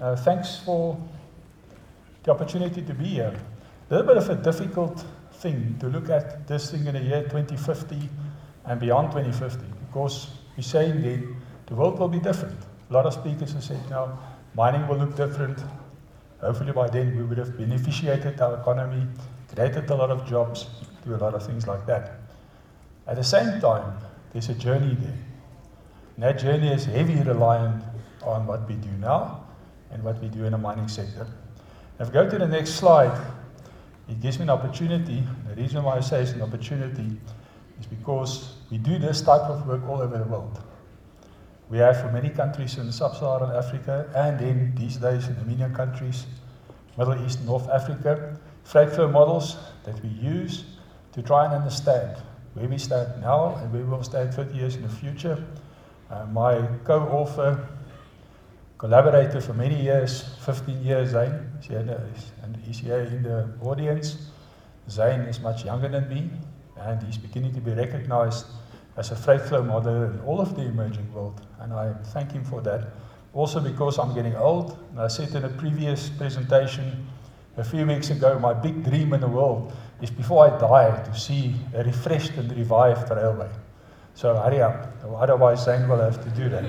Uh, thanks for the opportunity to be here. A little bit of a difficult thing to look at this thing in the year 2050 and beyond 2050 because we're saying then the world will be different. A lot of speakers have said now mining will look different. Hopefully by then we would have beneficiated our economy, created a lot of jobs, do a lot of things like that. At the same time, there's a journey there. And that journey is heavily reliant on what we do now and what we do in the mining sector. If we go to the next slide, it gives me an opportunity. The reason why I say it's an opportunity is because we do this type of work all over the world. We have for many countries in sub-Saharan Africa and in these days in the MENA countries, Middle East, North Africa, freight flow models that we use to try and understand where we stand now and where we will stand 30 years in the future. Uh, my co-author, collaborator for many years, 15 years, here, and he's here in the audience. Zain is much younger than me, and he's beginning to be recognized as a freight flow model in all of the emerging world, and I thank him for that. Also because I'm getting old, and I said in a previous presentation a few weeks ago, my big dream in the world is before I die to see a refreshed and revived railway. So hurry up, otherwise Zane will have to do that.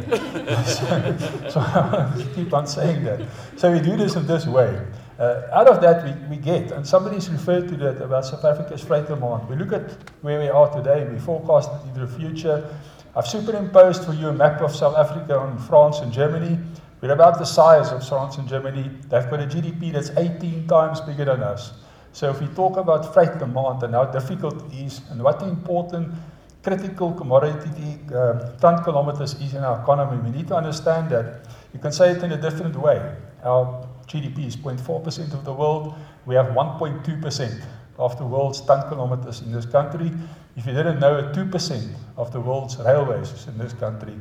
so, so I keep on saying that. So we do this in this way. Uh, out of that, we, we get, and somebody's referred to that about South Africa's freight demand. We look at where we are today, we forecast into the future. I've superimposed for you a map of South Africa on France and Germany. We're about the size of France and Germany. They've got a GDP that's 18 times bigger than us. So if we talk about freight demand and how difficult it is and what important critical commodity uh, ton kilometers is in our economy. We need to understand that. You can say it in a different way. Our GDP is 0.4% of the world. We have 1.2% of the world's ton kilometers in this country. If you didn't know, 2% of the world's railways is in this country.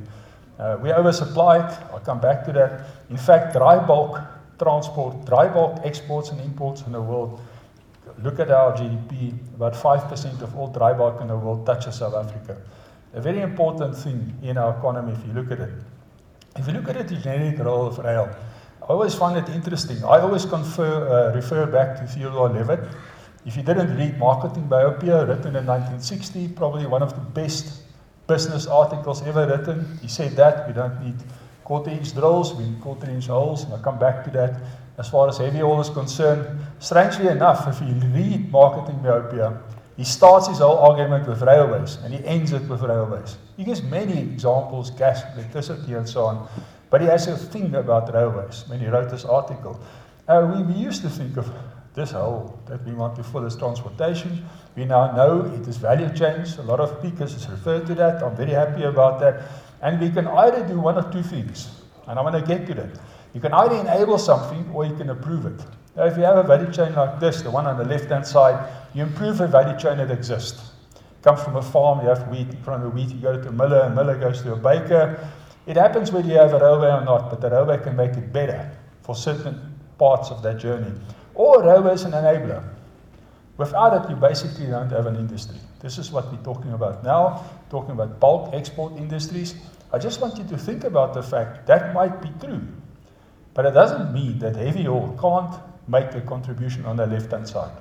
Uh, we oversupplied. I'll come back to that. In fact, dry bulk transport, dry bulk exports and imports in the world look at our GDP, about 5% of all dry bulk in the world touches South Africa. A very important thing in our economy, if you look at it. If you look at the generic role of rail, I always find it interesting. I always confer, uh, refer back to Theodore Levitt. If you didn't read Marketing Biopia, written in 1960, probably one of the best business articles ever written. He said that we don't need quarter-inch drills, we need quarter-inch holes, and I'll come back to that as far as heavy oil is concerned. Strangely enough, if you read Marketing Myopia, he starts his whole argument with railways and he ends it with railways. He gives many examples, gas, electricity, and so on. But he has a thing about railways when he wrote this article. Uh, we, we used to think of this whole that we want to fill as transportation. We now know it is value chains. A lot of speakers has referred to that. I'm very happy about that. And we can either do one or two things. And I'm going to get to that. You can either enable something or you can improve it. Now, if you have a value chain like this, the one on the left-hand side, you improve a value chain that exists. Comes from a farm, you have wheat, from the wheat you go to a miller, and miller goes to a baker. It happens whether you have a railway or not, but the railway can make it better for certain parts of that journey. Or a railway is an enabler. Without it, you basically don't have an industry. This is what we're talking about now, talking about bulk export industries. I just want you to think about the fact that might be true. But it doesn't mean that heavy oil can't make a contribution on the left-hand side.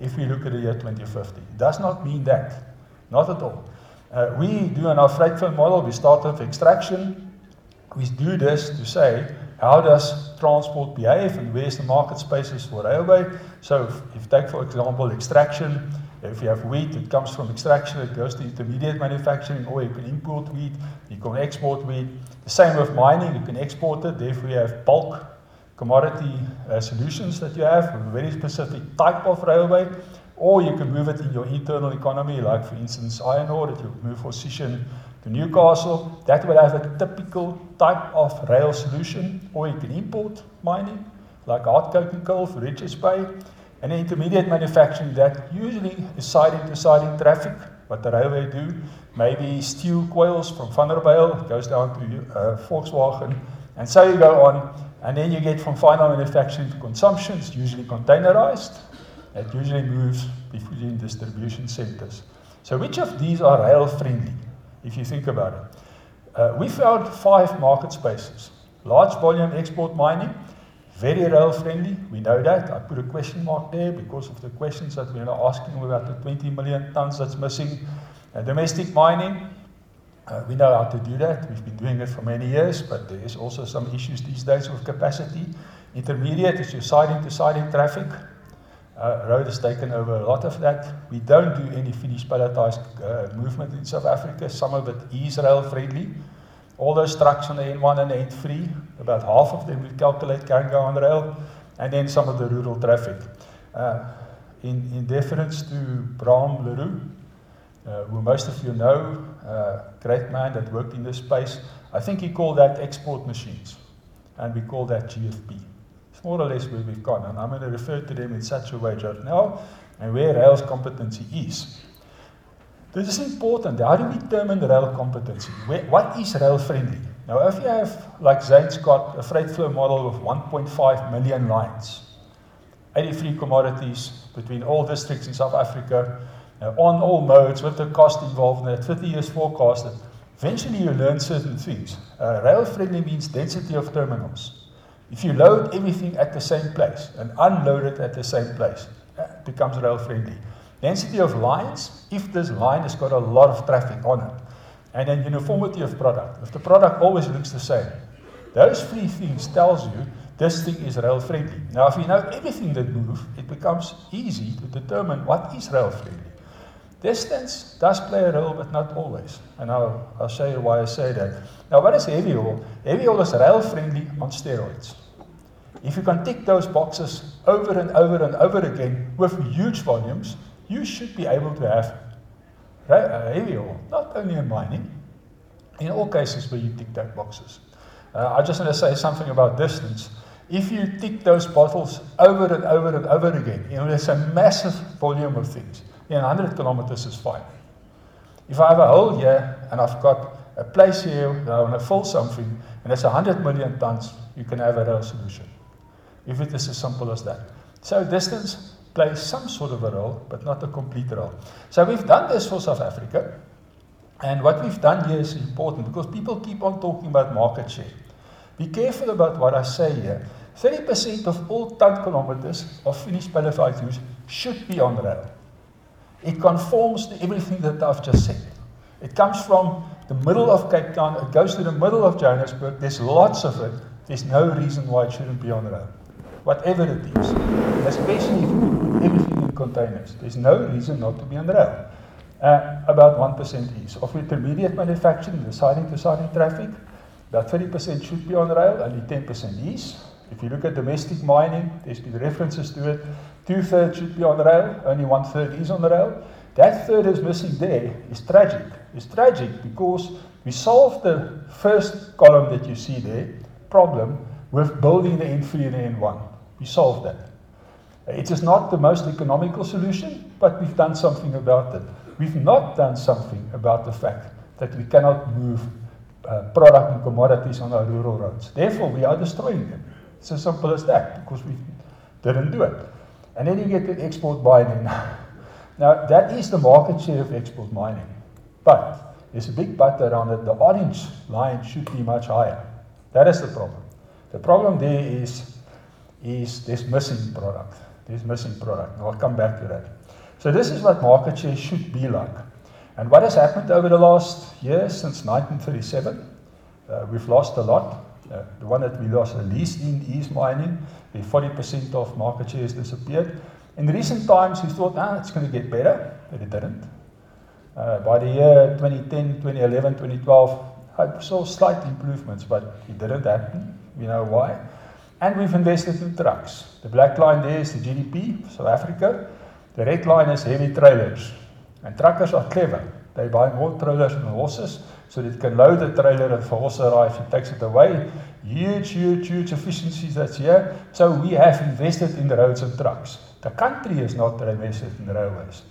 If we look at the year 2050, it does not mean that. Not at all. Uh, we do in our freight flow model, we start with extraction. We do this to say, how does transport behave and where's the market spaces for railway? So if, if take, for example, extraction, if you have wheat, it comes from extraction, it goes to intermediate manufacturing, or you can import wheat, you can export wheat. The same with mining, you can export it, therefore you have bulk commodity uh, solutions that you have, a very specific type of railway, or you can move it in your internal economy, like for instance iron ore, that you move for Sishen to Newcastle, that will have a typical type of rail solution, or you can import mining, like hard coking coal for Richards Bay, and intermediate manufacturing that usually is siding to siding traffic, what the railway do. Maybe steel coils from Vanderbijl goes down to uh, Volkswagen, and so you go on. And then you get from final manufacturing to consumption, it's usually containerized. It usually moves between distribution centers. So which of these are rail friendly, if you think about it? Uh, we found five market spaces large volume export mining, very rail friendly. We know that. I put a question mark there because of the questions that we're asking about the 20 million tons that's missing. Uh, domestic mining, uh, we know how to do that. We've been doing it for many years, but there is also some issues these days with capacity. Intermediate is your siding to siding traffic. Uh, road has taken over a lot of that. We don't do any finished palletized uh, movement in South Africa. Some of it is rail friendly. All those trucks on the N1 and the N3, about half of them we calculate can go on rail, and then some of the rural traffic. Uh, in, in deference to Bram Leroux, uh, who most of you know, uh, great man that worked in this space, I think he called that export machines, and we call that GFP more or less where we've gone. And I'm going to refer to them in such a way just now and where rail's competency is. This is important. How do we determine rail competency? Where, what is rail friendly? Now, if you have, like Zane's got a freight flow model of 1.5 million lines, 83 commodities between all districts in South Africa, uh, on all modes, with the cost involved in it, 50 years forecasted, eventually you learn certain things. Uh, rail friendly means density of terminals. If you load everything at the same place and unload it at the same place, it becomes rail friendly. Density of lines, if this line has got a lot of traffic on it, and then uniformity of product. If the product always looks the same, those three things tells you this thing is rail friendly. Now, if you know everything that moves, it becomes easy to determine what is rail friendly. Distance does play a role, but not always. And I'll, I'll show you why I say that. Now, what is heavy haul? Heavy haul is rail friendly on steroids. If you can tick those boxes over and over and over again with huge volumes, you should be able to have uh, heavy haul, not only in mining, in all cases where you tick those boxes. Uh, I just want to say something about distance. If you tick those bottles over and over and over again, you know, there's a massive volume of things. In 100 kilometers is fine. If I have a hole here and I've got a place here that I want to fill something and it's 100 million tons, you can have a rail solution. If it is as simple as that. So distance plays some sort of a role, but not a complete role. So we've done this for South Africa. And what we've done here is important because people keep on talking about market share. Be careful about what I say here. 30% of all ton kilometers of finished palletized use should be on rail. It conforms to everything that I've just said. It comes from the middle of Cape Town, it goes to the middle of Johannesburg. There's lots of it. There's no reason why it shouldn't be on rail whatever it is, especially if you put everything in containers. There's no reason not to be on rail. Uh, about 1% is. Of intermediate manufacturing, the siding to siding traffic, about 30% should be on rail, only 10% is. If you look at domestic mining, there's been references to it. Two thirds should be on rail, only one third is on rail. That third is missing there is tragic. It's tragic because we solved the first column that you see there, problem, with building the N3 and the N1. We solved that. It is not the most economical solution, but we've done something about it. We've not done something about the fact that we cannot move uh, product and commodities on our rural roads. Therefore, we are destroying them. It's as simple as that, because we didn't do it. And then you get to export mining. now, that is the market share of export mining. But there's a big but around it. The orange line should be much higher. That is the problem. The problem there is is there's missing product. There's missing product. And I'll come back to that. So this is what market share should be like. And what has happened over the last year since 1937? Uh, we've lost a lot. Uh, the one that we lost the least in is mining, where 40% of market share has disappeared. In recent times, we thought, ah, it's going to get better, but it didn't. Uh, by the year 2010, 2011, 2012, I saw slight improvements, but it didn't happen. We know why. And we've invested in trucks. The black line there is the GDP, South Africa. The red line is heavy trailers. And truckers are clever. They buy more trailers than horses so that they can load the trailer and for horse arrive and takes it away. Huge, huge, huge efficiencies that's here. So we have invested in the roads and trucks. The country is not invested in the railways.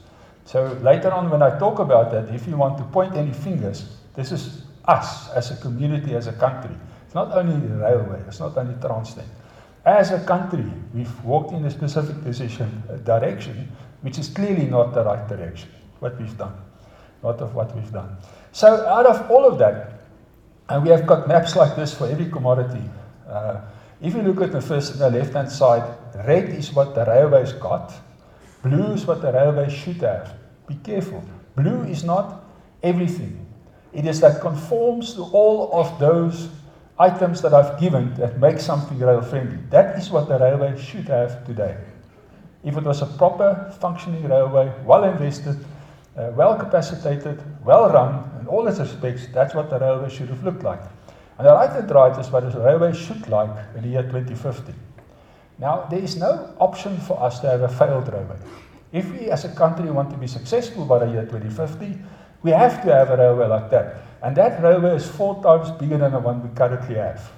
So later on when I talk about that, if you want to point any fingers, this is us as a community, as a country. It's not only the railway, it's not only Transnet. As a country, we've walked in a specific decision, a direction, which is clearly not the right direction, what we've done, not of what we've done. So out of all of that, and we have got maps like this for every commodity Uh, if you look at the first the left hand side, red is what the railway's got, blue is what the railway should have. Be careful. Blue is not everything. It is that conforms to all of those items that I've given that make something rail friendly. That is what the railway should have today. If it was a proper functioning railway, well invested, uh, well capacitated, well run, in all its respects, that's what the railway should have looked like. And the right and right is what the railway should like in the year 2050. Now, there is no option for us to have a failed railway. If we as a country want to be successful by the year 2050, we have to have a railway like that. And that railway is four times bigger than the one we currently have.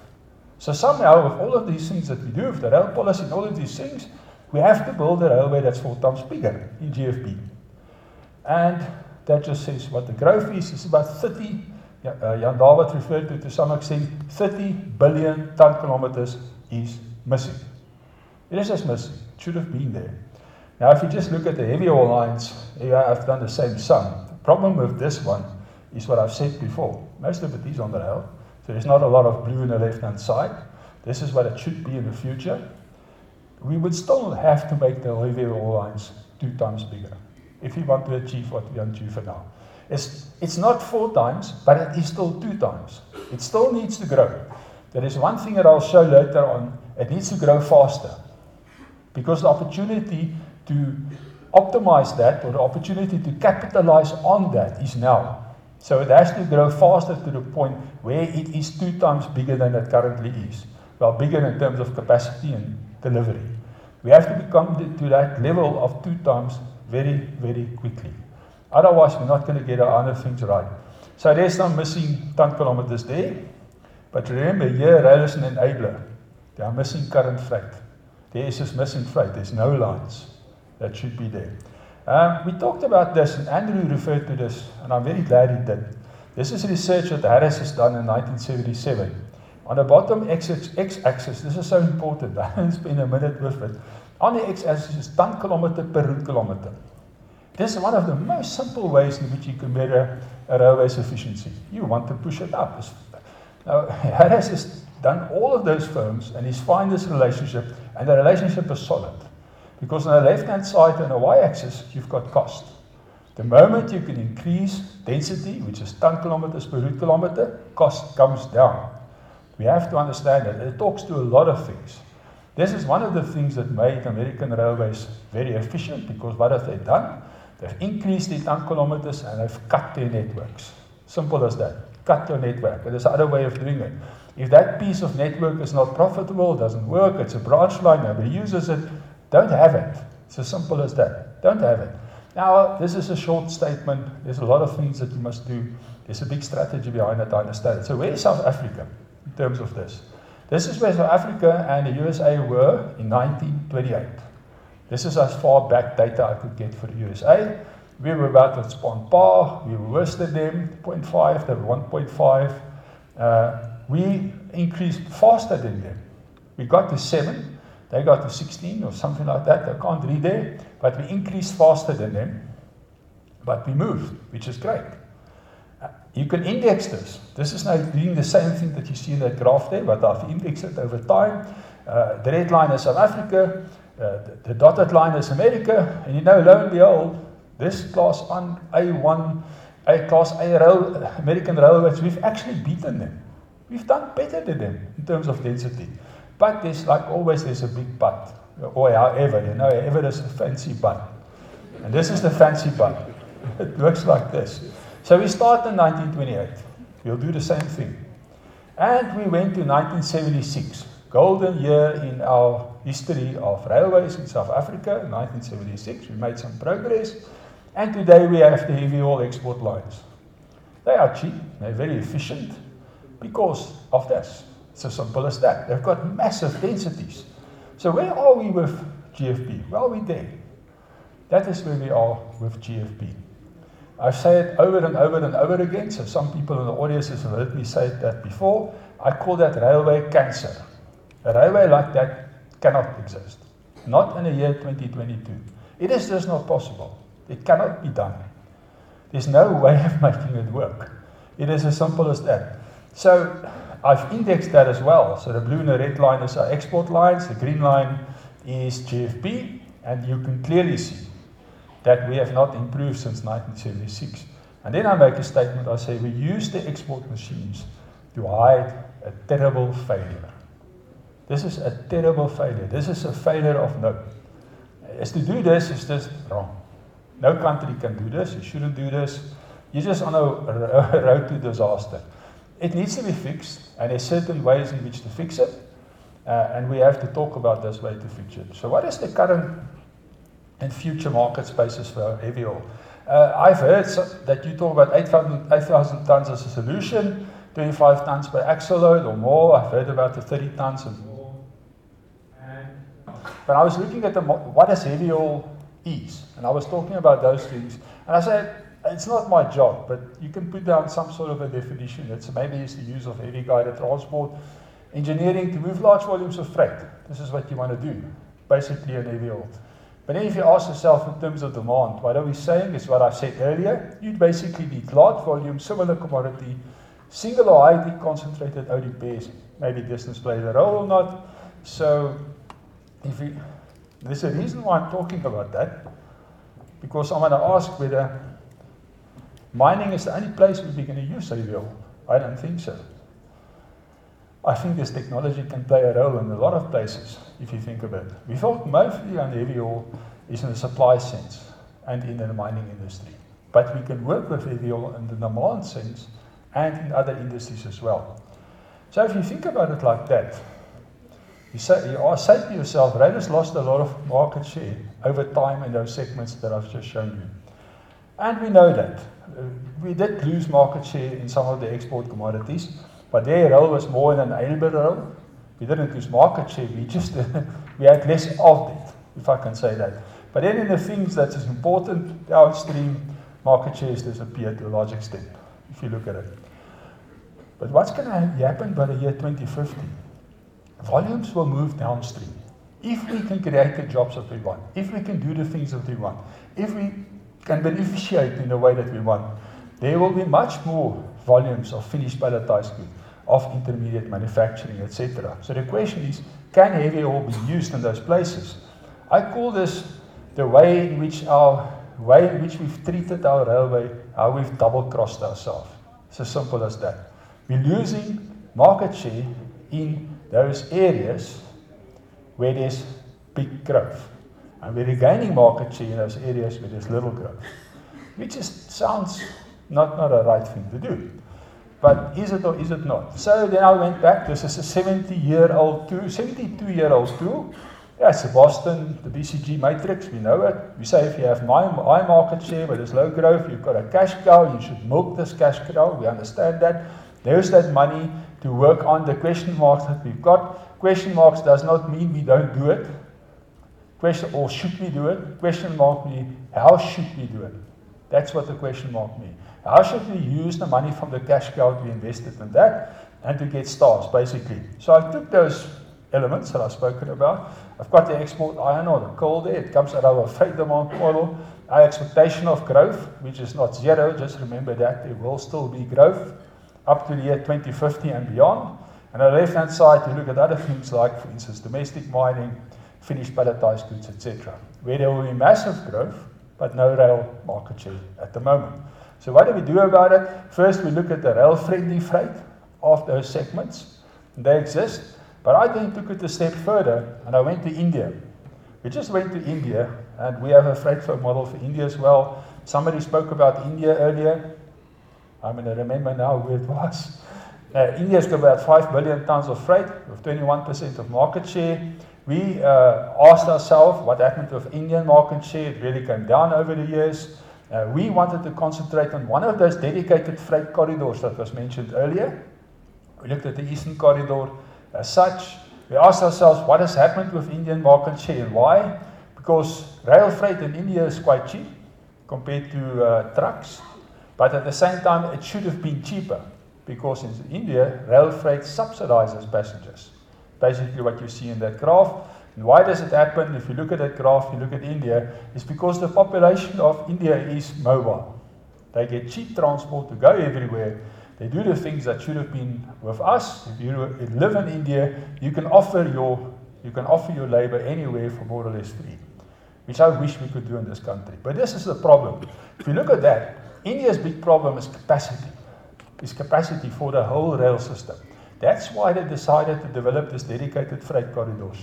So somehow, with all of these things that we do, with the rail policy and all of these things, we have to build a railway that's four times bigger in GFB. And that just says what the growth is. It's about 30, uh, Jan David referred to to some extent, 30 billion ton kilometers is missing. It is just missing. It should have been there. Now, if you just look at the heavy ore lines, you have done the same sum. The problem with this one is what I've said before. Most of it is on the rail, so there's not a lot of blue on the left-hand side. This is what it should be in the future. We would still have to make the heavy ore lines two times bigger if we want to achieve what we want to for now. It's, it's not four times, but it is still two times. It still needs to grow. There is one thing that I'll show later on. It needs to grow faster. Because the opportunity to optimize that or the opportunity to capitalize on that is now. So it has to grow faster to the point where it is two times bigger than it currently is. Well, bigger in terms of capacity and delivery. We have to become to that level of two times very, very quickly. Otherwise, we're not going to get our other things right. So there's some missing ton kilometers there. But remember, here, rail is an enabler. They are missing current freight. There is just missing freight. There's no lines that should be there. Um, we talked about this, and Andrew referred to this, and I'm very glad he did. This is research that Harris has done in 1977. On the bottom x-axis, this is so important, I won't spend a minute with it. On the x-axis is ton kilometer per route kilometer. This is one of the most simple ways in which you can measure a railway's efficiency. You want to push it up. Now, Harris has done all of those firms, and he's found this relationship, and the relationship is solid. Because on the left-hand side on the y-axis, you've got cost. The moment you can increase density, which is 10 kilometers per route kilometer, cost comes down. We have to understand that. It talks to a lot of things. This is one of the things that made American railways very efficient because what have they done? They've increased the ton kilometers and they've cut their networks. Simple as that. Cut your network. There's another way of doing it. If that piece of network is not profitable, doesn't work, it's a branch line, nobody uses it, don't have it. It's as simple as that. Don't have it. Now, this is a short statement. There's a lot of things that you must do. There's a big strategy behind it, I understand. So, where is South Africa in terms of this? This is where South Africa and the USA were in 1928. This is as far back data I could get for the USA. We were about at spawn par. We than them, 0.5, they were 1.5. Uh, we increased faster than them. We got to 7. They got to 16 or something like that. I can't read there. But we increased faster than them. But we moved, which is great. Uh, you can index this. This is now doing the same thing that you see in that graph there, but I've indexed it over time. Uh, the red line is South Africa, uh, the, the dotted line is America, and you know, lo and behold, this class on A1, A class A rail, American railways, we've actually beaten them. We've done better than them in terms of density. But there's like always there's a big but. Or however, you know, however there's a fancy but. And this is the fancy but. It works like this. So we start in 1928. We'll do the same thing. And we went to 1976. Golden year in our history of railways in South Africa, 1976. We made some progress. And today we have the heavy haul export lines. They are cheap, they're very efficient because of this. It's as simple as that. They've got massive densities. So where are we with GFB? Well, we're there. That is where we are with GFB. I've said it over and over and over again, so some people in the audience have heard me say that before. I call that railway cancer. A railway like that cannot exist. Not in the year 2022. It is just not possible. It cannot be done. There's no way of making it work. It is as simple as that. So I've indexed that as well. So the blue and the red line is our export lines, the green line is GFB, and you can clearly see that we have not improved since 1976. And then I make a statement, I say we use the export machines to hide a terrible failure. This is a terrible failure. This is a failure of note. As to do this is just wrong. No country can do this. You shouldn't do this. You're just on a road to disaster. It needs to be fixed, and there's certain ways in which to fix it. Uh, and we have to talk about this way to fix it. So, what is the current and future market spaces for heavy oil? Uh, I've heard so, that you talk about 8,000 8, tons as a solution, 25 tons per axle load or more. I've heard about the 30 tons and more. But I was looking at the, what does heavy oil is, and I was talking about those things, and I said it's not my job, but you can put down some sort of a definition. It's maybe it's the use of heavy guided transport engineering to move large volumes of freight. This is what you want to do, basically an heavy oil. But then if you ask yourself in terms of demand, what are we saying is what I said earlier. You basically need large volume, similar commodity, single or highly concentrated ODPs. Maybe distance plays a role or not. So if you, there's a reason why I'm talking about that, because I'm going to ask whether mining is the only place we're going to use oil. I don't think so. I think this technology can play a role in a lot of places, if you think about it. We thought mostly on heavy oil is in the supply sense and in the mining industry. But we can work with heavy oil in the demand sense and in other industries as well. So if you think about it like that, you say, you say to yourself, Raiders lost a lot of market share over time in those segments that I've just shown you. And we know that. We did lose market share in some of the export commodities. But their role was more an enabler role. We didn't lose market share, we just we had less of it, if I can say that. But then in the things that is important downstream, market shares disappeared to a large extent, if you look at it. But what's going to happen by the year 2050? Volumes will move downstream. If we can create the jobs that we want, if we can do the things that we want, if we can beneficiate in the way that we want, there will be much more volumes of finished pelletized goods of intermediate manufacturing, etc. So the question is, can heavy oil be used in those places? I call this the way in which our way in which we've treated our railway, how we've double crossed ourselves. It's as simple as that. We're losing market share in those areas where there's big growth. And we're regaining market share in those areas where there's little growth. Which just sounds not, not a right thing to do. But is it or is it not? So then I went back. This is a 70 year old tool, 72 year old tool. Yeah, it's a Boston, the BCG matrix, we know it. We say if you have high market share but there's low growth, you've got a cash cow, you should milk this cash cow. We understand that. There's that money to work on the question marks that we've got. Question marks does not mean we don't do it. Question or should we do it? Question mark means how should we do it? That's what the question mark means. How should we use the money from the cash cow we invested in that and to get stars, basically? So I took those elements that I've spoken about. I've got the export iron ore, the coal there. It comes out of a freight demand model. Our expectation of growth, which is not zero, just remember that there will still be growth up to the year 2050 and beyond. And on the left hand side, you look at other things like, for instance, domestic mining, finished pelletized goods, etc., where there will be massive growth, but no rail market share at the moment. So what do we do about it? First, we look at the rail-friendly freight of those segments. They exist. But I then took it a step further, and I went to India. We just went to India, and we have a freight flow model for India as well. Somebody spoke about India earlier. I'm going to remember now where it was. Uh, India's got about 5 billion tons of freight with 21% of market share. We uh, asked ourselves what happened with Indian market share. It really came down over the years. Uh, we wanted to concentrate on one of those dedicated freight corridors that was mentioned earlier. We looked at the Eastern Corridor as such. We asked ourselves what has happened with Indian market share and why. Because rail freight in India is quite cheap compared to uh, trucks. But at the same time, it should have been cheaper because in India, rail freight subsidizes passengers. Basically, what you see in that graph. And why does it happen? If you look at that graph, you look at India, it's because the population of India is mobile. They get cheap transport to go everywhere. They do the things that should have been with us. If you live in India, you can offer your you can offer your labor anywhere for more or less free, which I wish we could do in this country. But this is the problem. If you look at that, India's big problem is capacity. Is capacity for the whole rail system. That's why they decided to develop this dedicated freight corridors.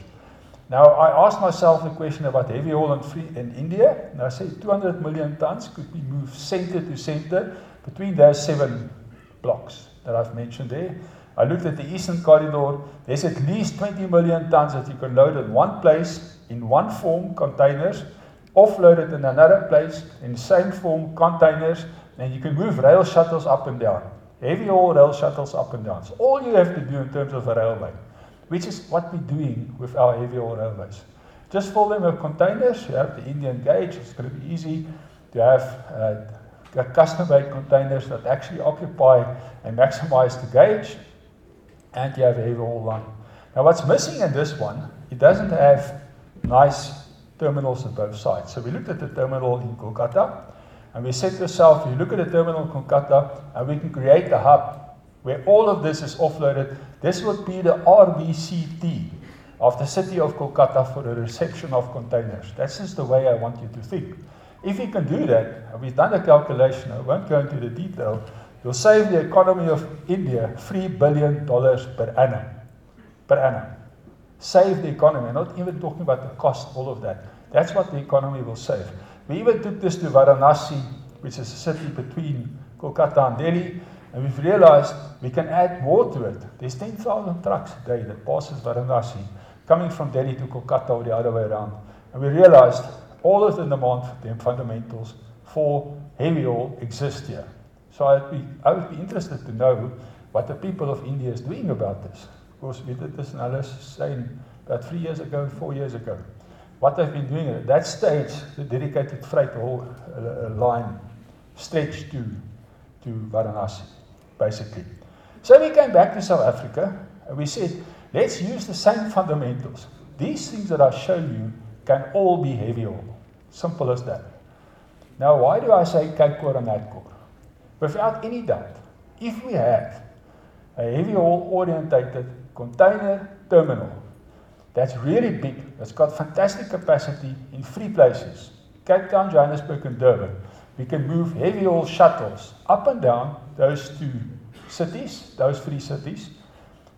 Now, I asked myself the question about heavy oil in, free, in India, and I said 200 million tons could be moved center to center between those seven blocks that I've mentioned there. I looked at the eastern corridor. There's at least 20 million tons that you can load in one place, in one form, containers, offload it in another place, in same form, containers, and you can move rail shuttles up and down. Heavy oil rail shuttles up and down. So all you have to do in terms of a railway, which is what we're doing with our heavy oil railways. Just fill them with containers. You have the Indian gauge. It's going to be easy to have uh, custom-made containers that actually occupy and maximize the gauge. And you have a heavy oil line. Now what's missing in this one, it doesn't have nice terminals at both sides. So we looked at the terminal in Kolkata. And we said to ourselves, if you look at the terminal in Kolkata, and we can create a hub where all of this is offloaded, this would be the RBCT of the city of Kolkata for the reception of containers. That's just the way I want you to think. If you can do that, and we've done a calculation, I won't go into the detail, you'll save the economy of India $3 billion per annum. Per annum. Save the economy, not even talking about the cost, all of that. That's what the economy will save. We even took this to Varanasi, which is a city between Kolkata and Delhi, and we've realized we can add more to it. There's 10,000 trucks a day that passes Varanasi, coming from Delhi to Kolkata or the other way around. And we realized all of the demand the fundamentals for heavy oil exist here. So I'd be, I would be interested to know what the people of India is doing about this. Of course, we did this analysis saying about three years ago, four years ago what they've been doing at that stage, the dedicated freight whole uh, line stretched to, to Varanasi, basically. So we came back to South Africa and we said, let's use the same fundamentals. These things that I show you can all be heavy oil. Simple as that. Now, why do I say Cape Core and Night Core? Without any doubt, if we had a heavy oil orientated container terminal that's really big. It's got fantastic capacity in three places. Cape Town, Johannesburg and Durban. We can move heavy oil shuttles up and down those two cities, those three cities.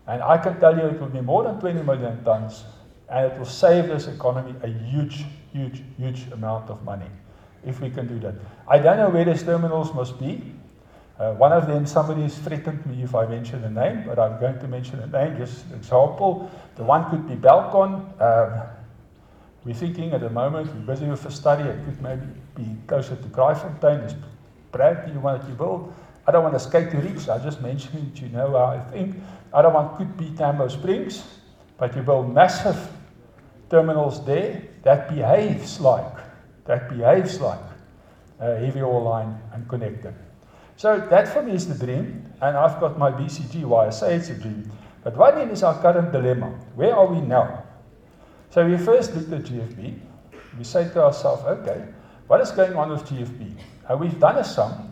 And I can tell you it will be more than 20 million tons and it will save this economy a huge, huge, huge amount of money if we can do that. I don't know where these terminals must be. Uh, one of them, somebody has threatened me if I mention a name, but I'm going to mention a name, just example. The one could be Belcon. Um, we're thinking at the moment, we're busy with a study, it could maybe be closer to Kraaifontein. Is Brad, you want to build? I don't want to skate to reach, I just mentioned it, you know how I think. Other one could be Tambo Springs, but you build massive terminals there that behaves like, that behaves like a heavy oil line and connected. So that for me is the dream, and I've got my BCG why I say it's a dream. But what then is our current dilemma? Where are we now? So we first looked at GFB. We say to ourselves, okay, what is going on with GFB? And we've done a sum,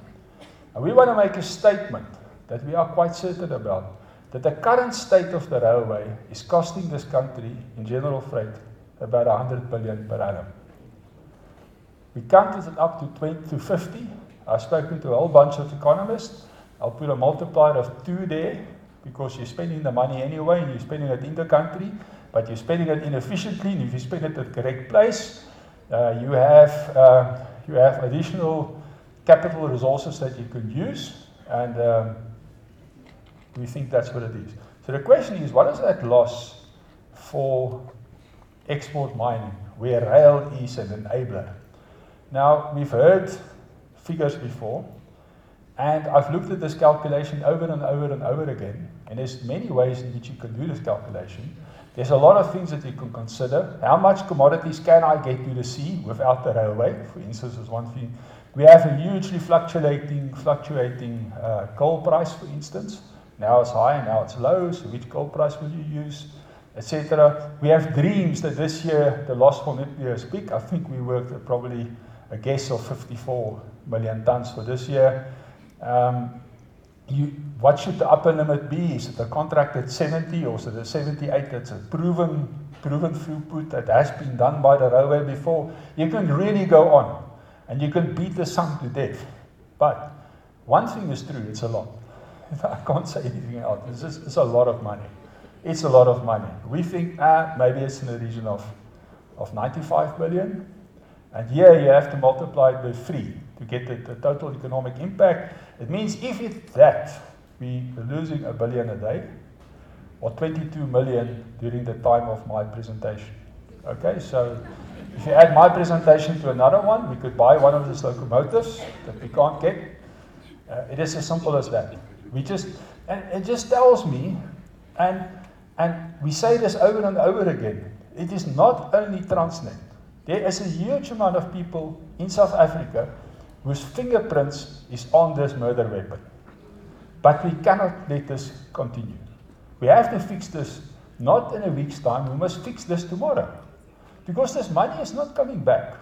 and we want to make a statement that we are quite certain about, that the current state of the railway is costing this country, in general freight, about 100 billion per annum. We counted it up to 20 to 50, I've spoken to a whole bunch of economists. I'll put a multiplier of two there because you're spending the money anyway and you're spending it in the country, but you're spending it inefficiently. And if you spend it at the correct place, uh, you have uh, you have additional capital resources that you can use, and um, we think that's what it is. So the question is, what is that loss for export mining, where rail is an enabler? Now we've heard figures before. And I've looked at this calculation over and over and over again. And there's many ways in which you can do this calculation. There's a lot of things that you can consider. How much commodities can I get to the sea without the railway, for instance, is one thing. We have a hugely fluctuating, fluctuating uh, coal price, for instance. Now it's high, now it's low. So which coal price will you use, etc. We have dreams that this year the loss for nuclear is big. I think we worked at probably a guess of 54 million tons for this year. Um, you, what should the upper limit be? Is it a contract at 70 or is it a 78 that's a proven, proven throughput that has been done by the railway before? You can really go on and you can beat the sum to death. But one thing is true, it's a lot. I can't say anything else. It's, just, it's a lot of money. It's a lot of money. We think, ah, maybe it's in the region of, of 95 billion. And here you have to multiply it by three to get the, the total economic impact. It means if it's that, we are losing a billion a day or 22 million during the time of my presentation. Okay, so if you add my presentation to another one, we could buy one of these locomotives that we can't get. Uh, it is as simple as that. We just, and it just tells me, and and we say this over and over again. It is not only Transnet. There is a huge amount of people in South Africa whose fingerprints is on this murder weapon. But we cannot let this continue. We have to fix this not in a week's time, we must fix this tomorrow. Because this money is not coming back.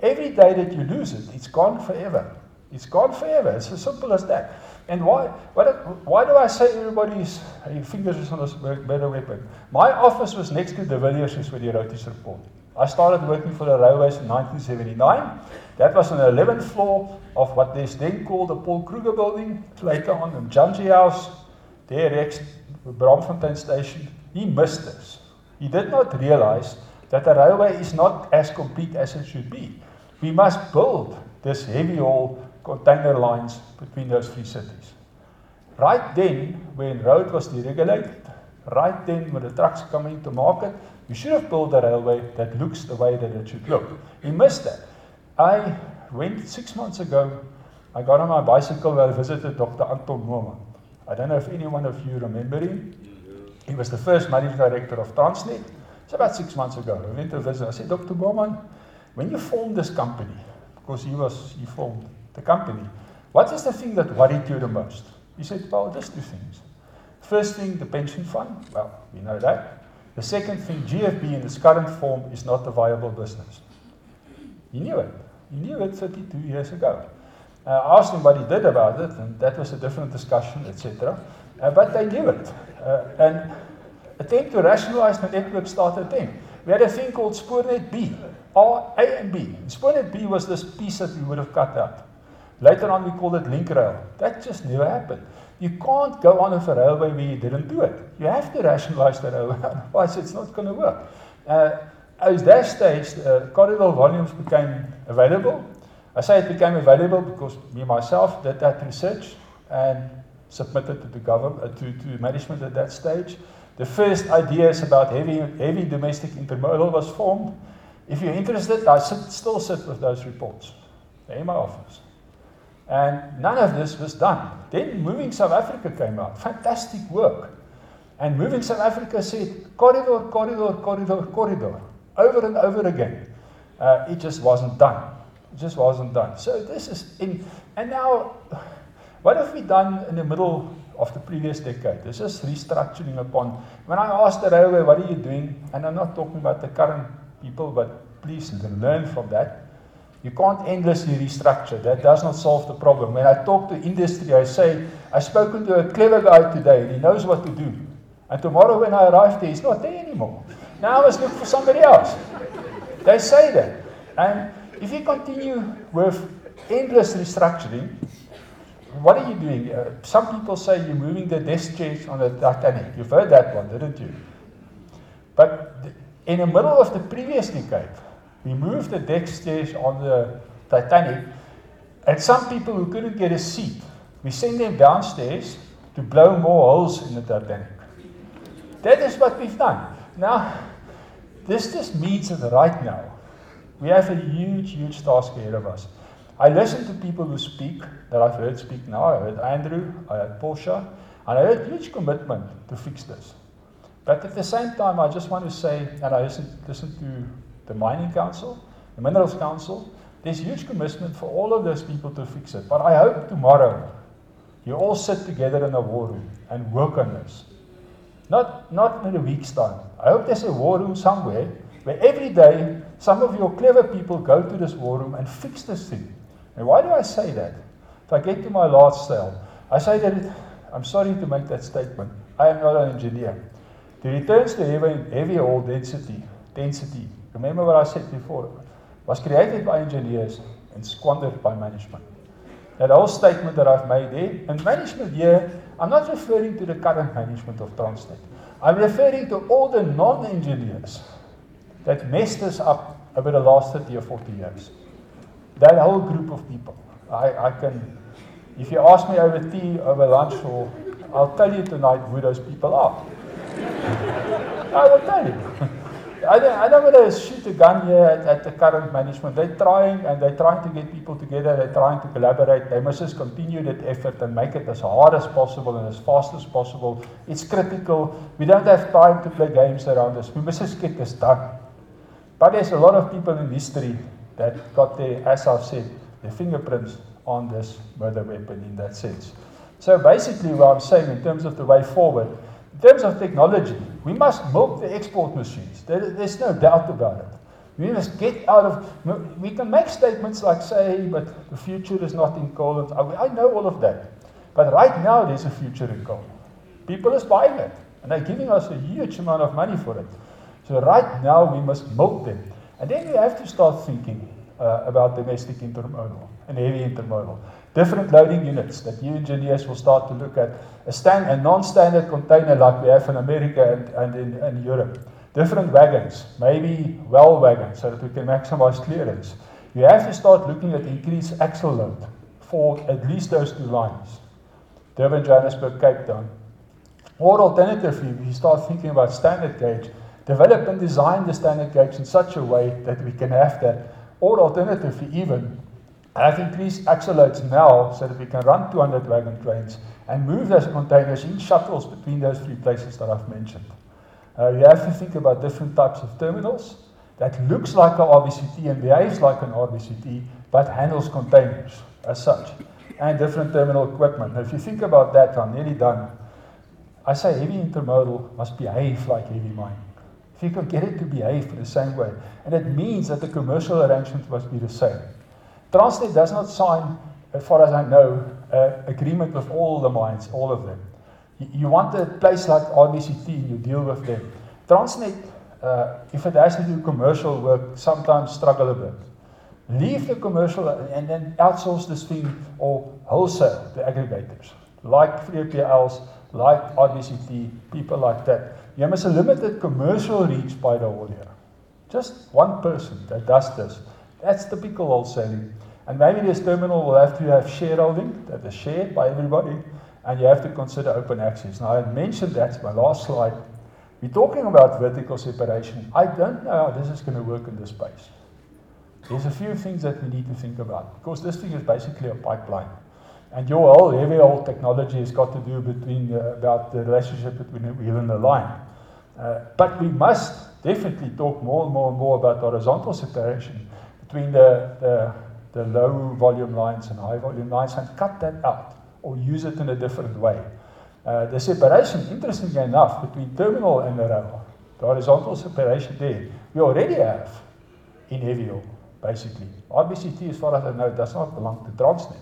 Every day that you lose it, it's gone forever. It's gone forever. It's as simple as that. And why, why, why do I say everybody's fingers is on this better weapon? My office was next to the Villiers where he wrote this report. I started working for the railways in 1979. That was on the 11th floor of what is then called the Paul Kruger building. Later on, the Janji House, there next to Bramfontein Station. He missed this. He did not realize that the railway is not as complete as it should be. We must build this heavy haul container lines between those three cities. Right then, when road was deregulated, right then when the trucks coming to market, we should have built a railway that looks the way that it should look. We missed that. I went six months ago, I got on my bicycle and I visited Dr. Anton Moorman. I don't know if any one of you remember him. He was the first managing director of Transnet. It's about six months ago. I went to visit. I said, Dr. Moorman, when you formed this company, because he was he formed the company, what is the thing that worried you the most? He said, well, just two things. First thing, the pension fund. Well, we know that. The second thing, GFB in its current form is not a viable business. He knew it. He knew it 32 years ago. Uh, I asked him what he did about it, and that was a different discussion, etc. Uh, but they knew it. Uh, and attempt to rationalize the network started then. We had a thing called Spoornet B, R, A and B. Spoornet B was this piece that we would have cut out. Later on, we called it link rail. That just never happened. You can't go on with a railway where you didn't do it. You have to rationalize the railway, otherwise it's not going to work. Uh, at that stage, uh, corridor volumes became available. I say it became available because me myself did that research and submitted to the government, uh, to, to management at that stage. The first ideas about heavy, heavy domestic intermodal was formed. If you're interested, I sit, still sit with those reports. They're in my office. And none of this was done. Then Moving South Africa came out. Fantastic work. And Moving South Africa said, corridor, corridor, corridor, corridor, over and over again. Uh, it just wasn't done. It just wasn't done. So this is in, and now, what have we done in the middle of the previous decade? This is restructuring upon. When I asked the railway, what are you doing? And I'm not talking about the current people, but please learn from that. You can't endlessly restructure. That does not solve the problem. When I talk to industry, I say, I've spoken to a clever guy today and he knows what to do. And tomorrow when I arrive there, he's not there anymore. Now I must look for somebody else. They say that. And if you continue with endless restructuring, what are you doing? Uh, some people say you're moving the desk chairs on the Titanic. You've heard that one, didn't you? But in the middle of the previous decade, We moved the deck stairs on the Titanic, and some people who couldn't get a seat, we sent them downstairs to blow more holes in the Titanic. That is what we've done. Now, this just means that right now, we have a huge, huge task ahead of us. I listen to people who speak, that I've heard speak now. I heard Andrew, I heard Porsche, and I heard huge commitment to fix this. But at the same time, I just want to say, and I listen, listen to the Mining Council, the Minerals Council. There's huge commitment for all of those people to fix it. But I hope tomorrow you all sit together in a war room and work on this. Not, not in a week's time. I hope there's a war room somewhere where every day some of your clever people go to this war room and fix this thing. And why do I say that? If I get to my last cell, I say that it, I'm sorry to make that statement. I am not an engineer. The returns to heavy, heavy haul density, density, remember what I said before, was created by engineers and squandered by management. That whole statement that I've made there, and management here, I'm not referring to the current management of Transnet. I'm referring to all the non-engineers that messed us up over the last 30 or 40 years. That whole group of people. I, I can, if you ask me over tea, over lunch, or I'll tell you tonight who those people are. I will tell you. I don't, I don't want to shoot a gun here at, at the current management. They're trying and they're trying to get people together. They're trying to collaborate. They must just continue that effort and make it as hard as possible and as fast as possible. It's critical. We don't have time to play games around this. We must just get this done. But there's a lot of people in history that got their, as I've said, their fingerprints on this murder weapon in that sense. So basically, what I'm saying in terms of the way forward, in terms of technology, we must milk the export machines. There, there's no doubt about it. We must get out of. We can make statements like, say, but the future is not in coal. I, I know all of that. But right now, there's a future in coal. People are buying it, and they're giving us a huge amount of money for it. So right now, we must milk them. And then we have to start thinking uh, about domestic intermodal and heavy intermodal. Different loading units that you engineers will start to look at. A, stand, a non-standard container like we have in America and, and in, in Europe. Different wagons, maybe well wagons, so that we can maximize clearance. You have to start looking at increased axle load for at least those two lines. Durban, Johannesburg, Cape Town. Or alternatively, we start thinking about standard gauge, develop and design the standard gauge in such a way that we can have that or alternatively even have increased axle loads now so that we can run 200 wagon trains and move those containers in shuttles between those three places that I've mentioned. Uh, you have to think about different types of terminals that looks like an RBCT and behaves like an RBCT but handles containers as such and different terminal equipment. Now, if you think about that, I'm nearly done. I say heavy intermodal must behave like heavy mining. If you can get it to behave in the same way, and it means that the commercial arrangements must be the same. Transnet does not sign, as far as I know, an agreement with all the mines, all of them. You want a place like RBCT, you deal with them. Transnet, uh, if it has to do commercial work, sometimes struggle a bit. Leave the commercial and then outsource this thing or wholesale the aggregators, like 3PLs, like RBCT, people like that. Jy must a limited commercial reach by the haulier. Just one person that does this. That's typical wholesaling. And maybe this terminal will have to have shareholding that is shared by everybody, and you have to consider open access. Now, I mentioned that's my last slide. We're talking about vertical separation. I don't know how this is going to work in this space. There's a few things that we need to think about because this thing is basically a pipeline. And your whole heavy old technology has got to do between uh, about the relationship between the wheel and the line. Uh, but we must definitely talk more and more and more about horizontal separation between the, the, the low volume lines and high volume lines and cut that out or use it in a different way. Uh, the separation, interestingly enough, between terminal and the rail, the horizontal separation there, we already have in heavy oil, basically. RBCT, as far as I know, does not belong to Transnet.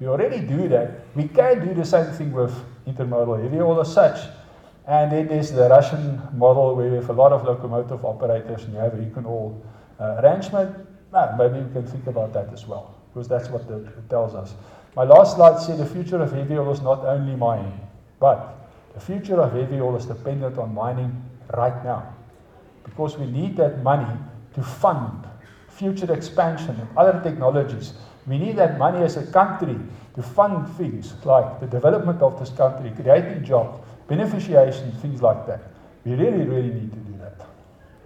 We already do that. We can do the same thing with intermodal heavy oil as such. And then there's the Russian model where we have a lot of locomotive operators and you have a Econol uh, arrangement. Well, maybe we can think about that as well, because that's what the, it tells us. My last slide said the future of heavy oil is not only mining, but the future of heavy oil is dependent on mining right now. Because we need that money to fund future expansion of other technologies We need that money as a country to fund things like the development of this country, creating jobs, beneficiation, things like that. We really, really need to do that.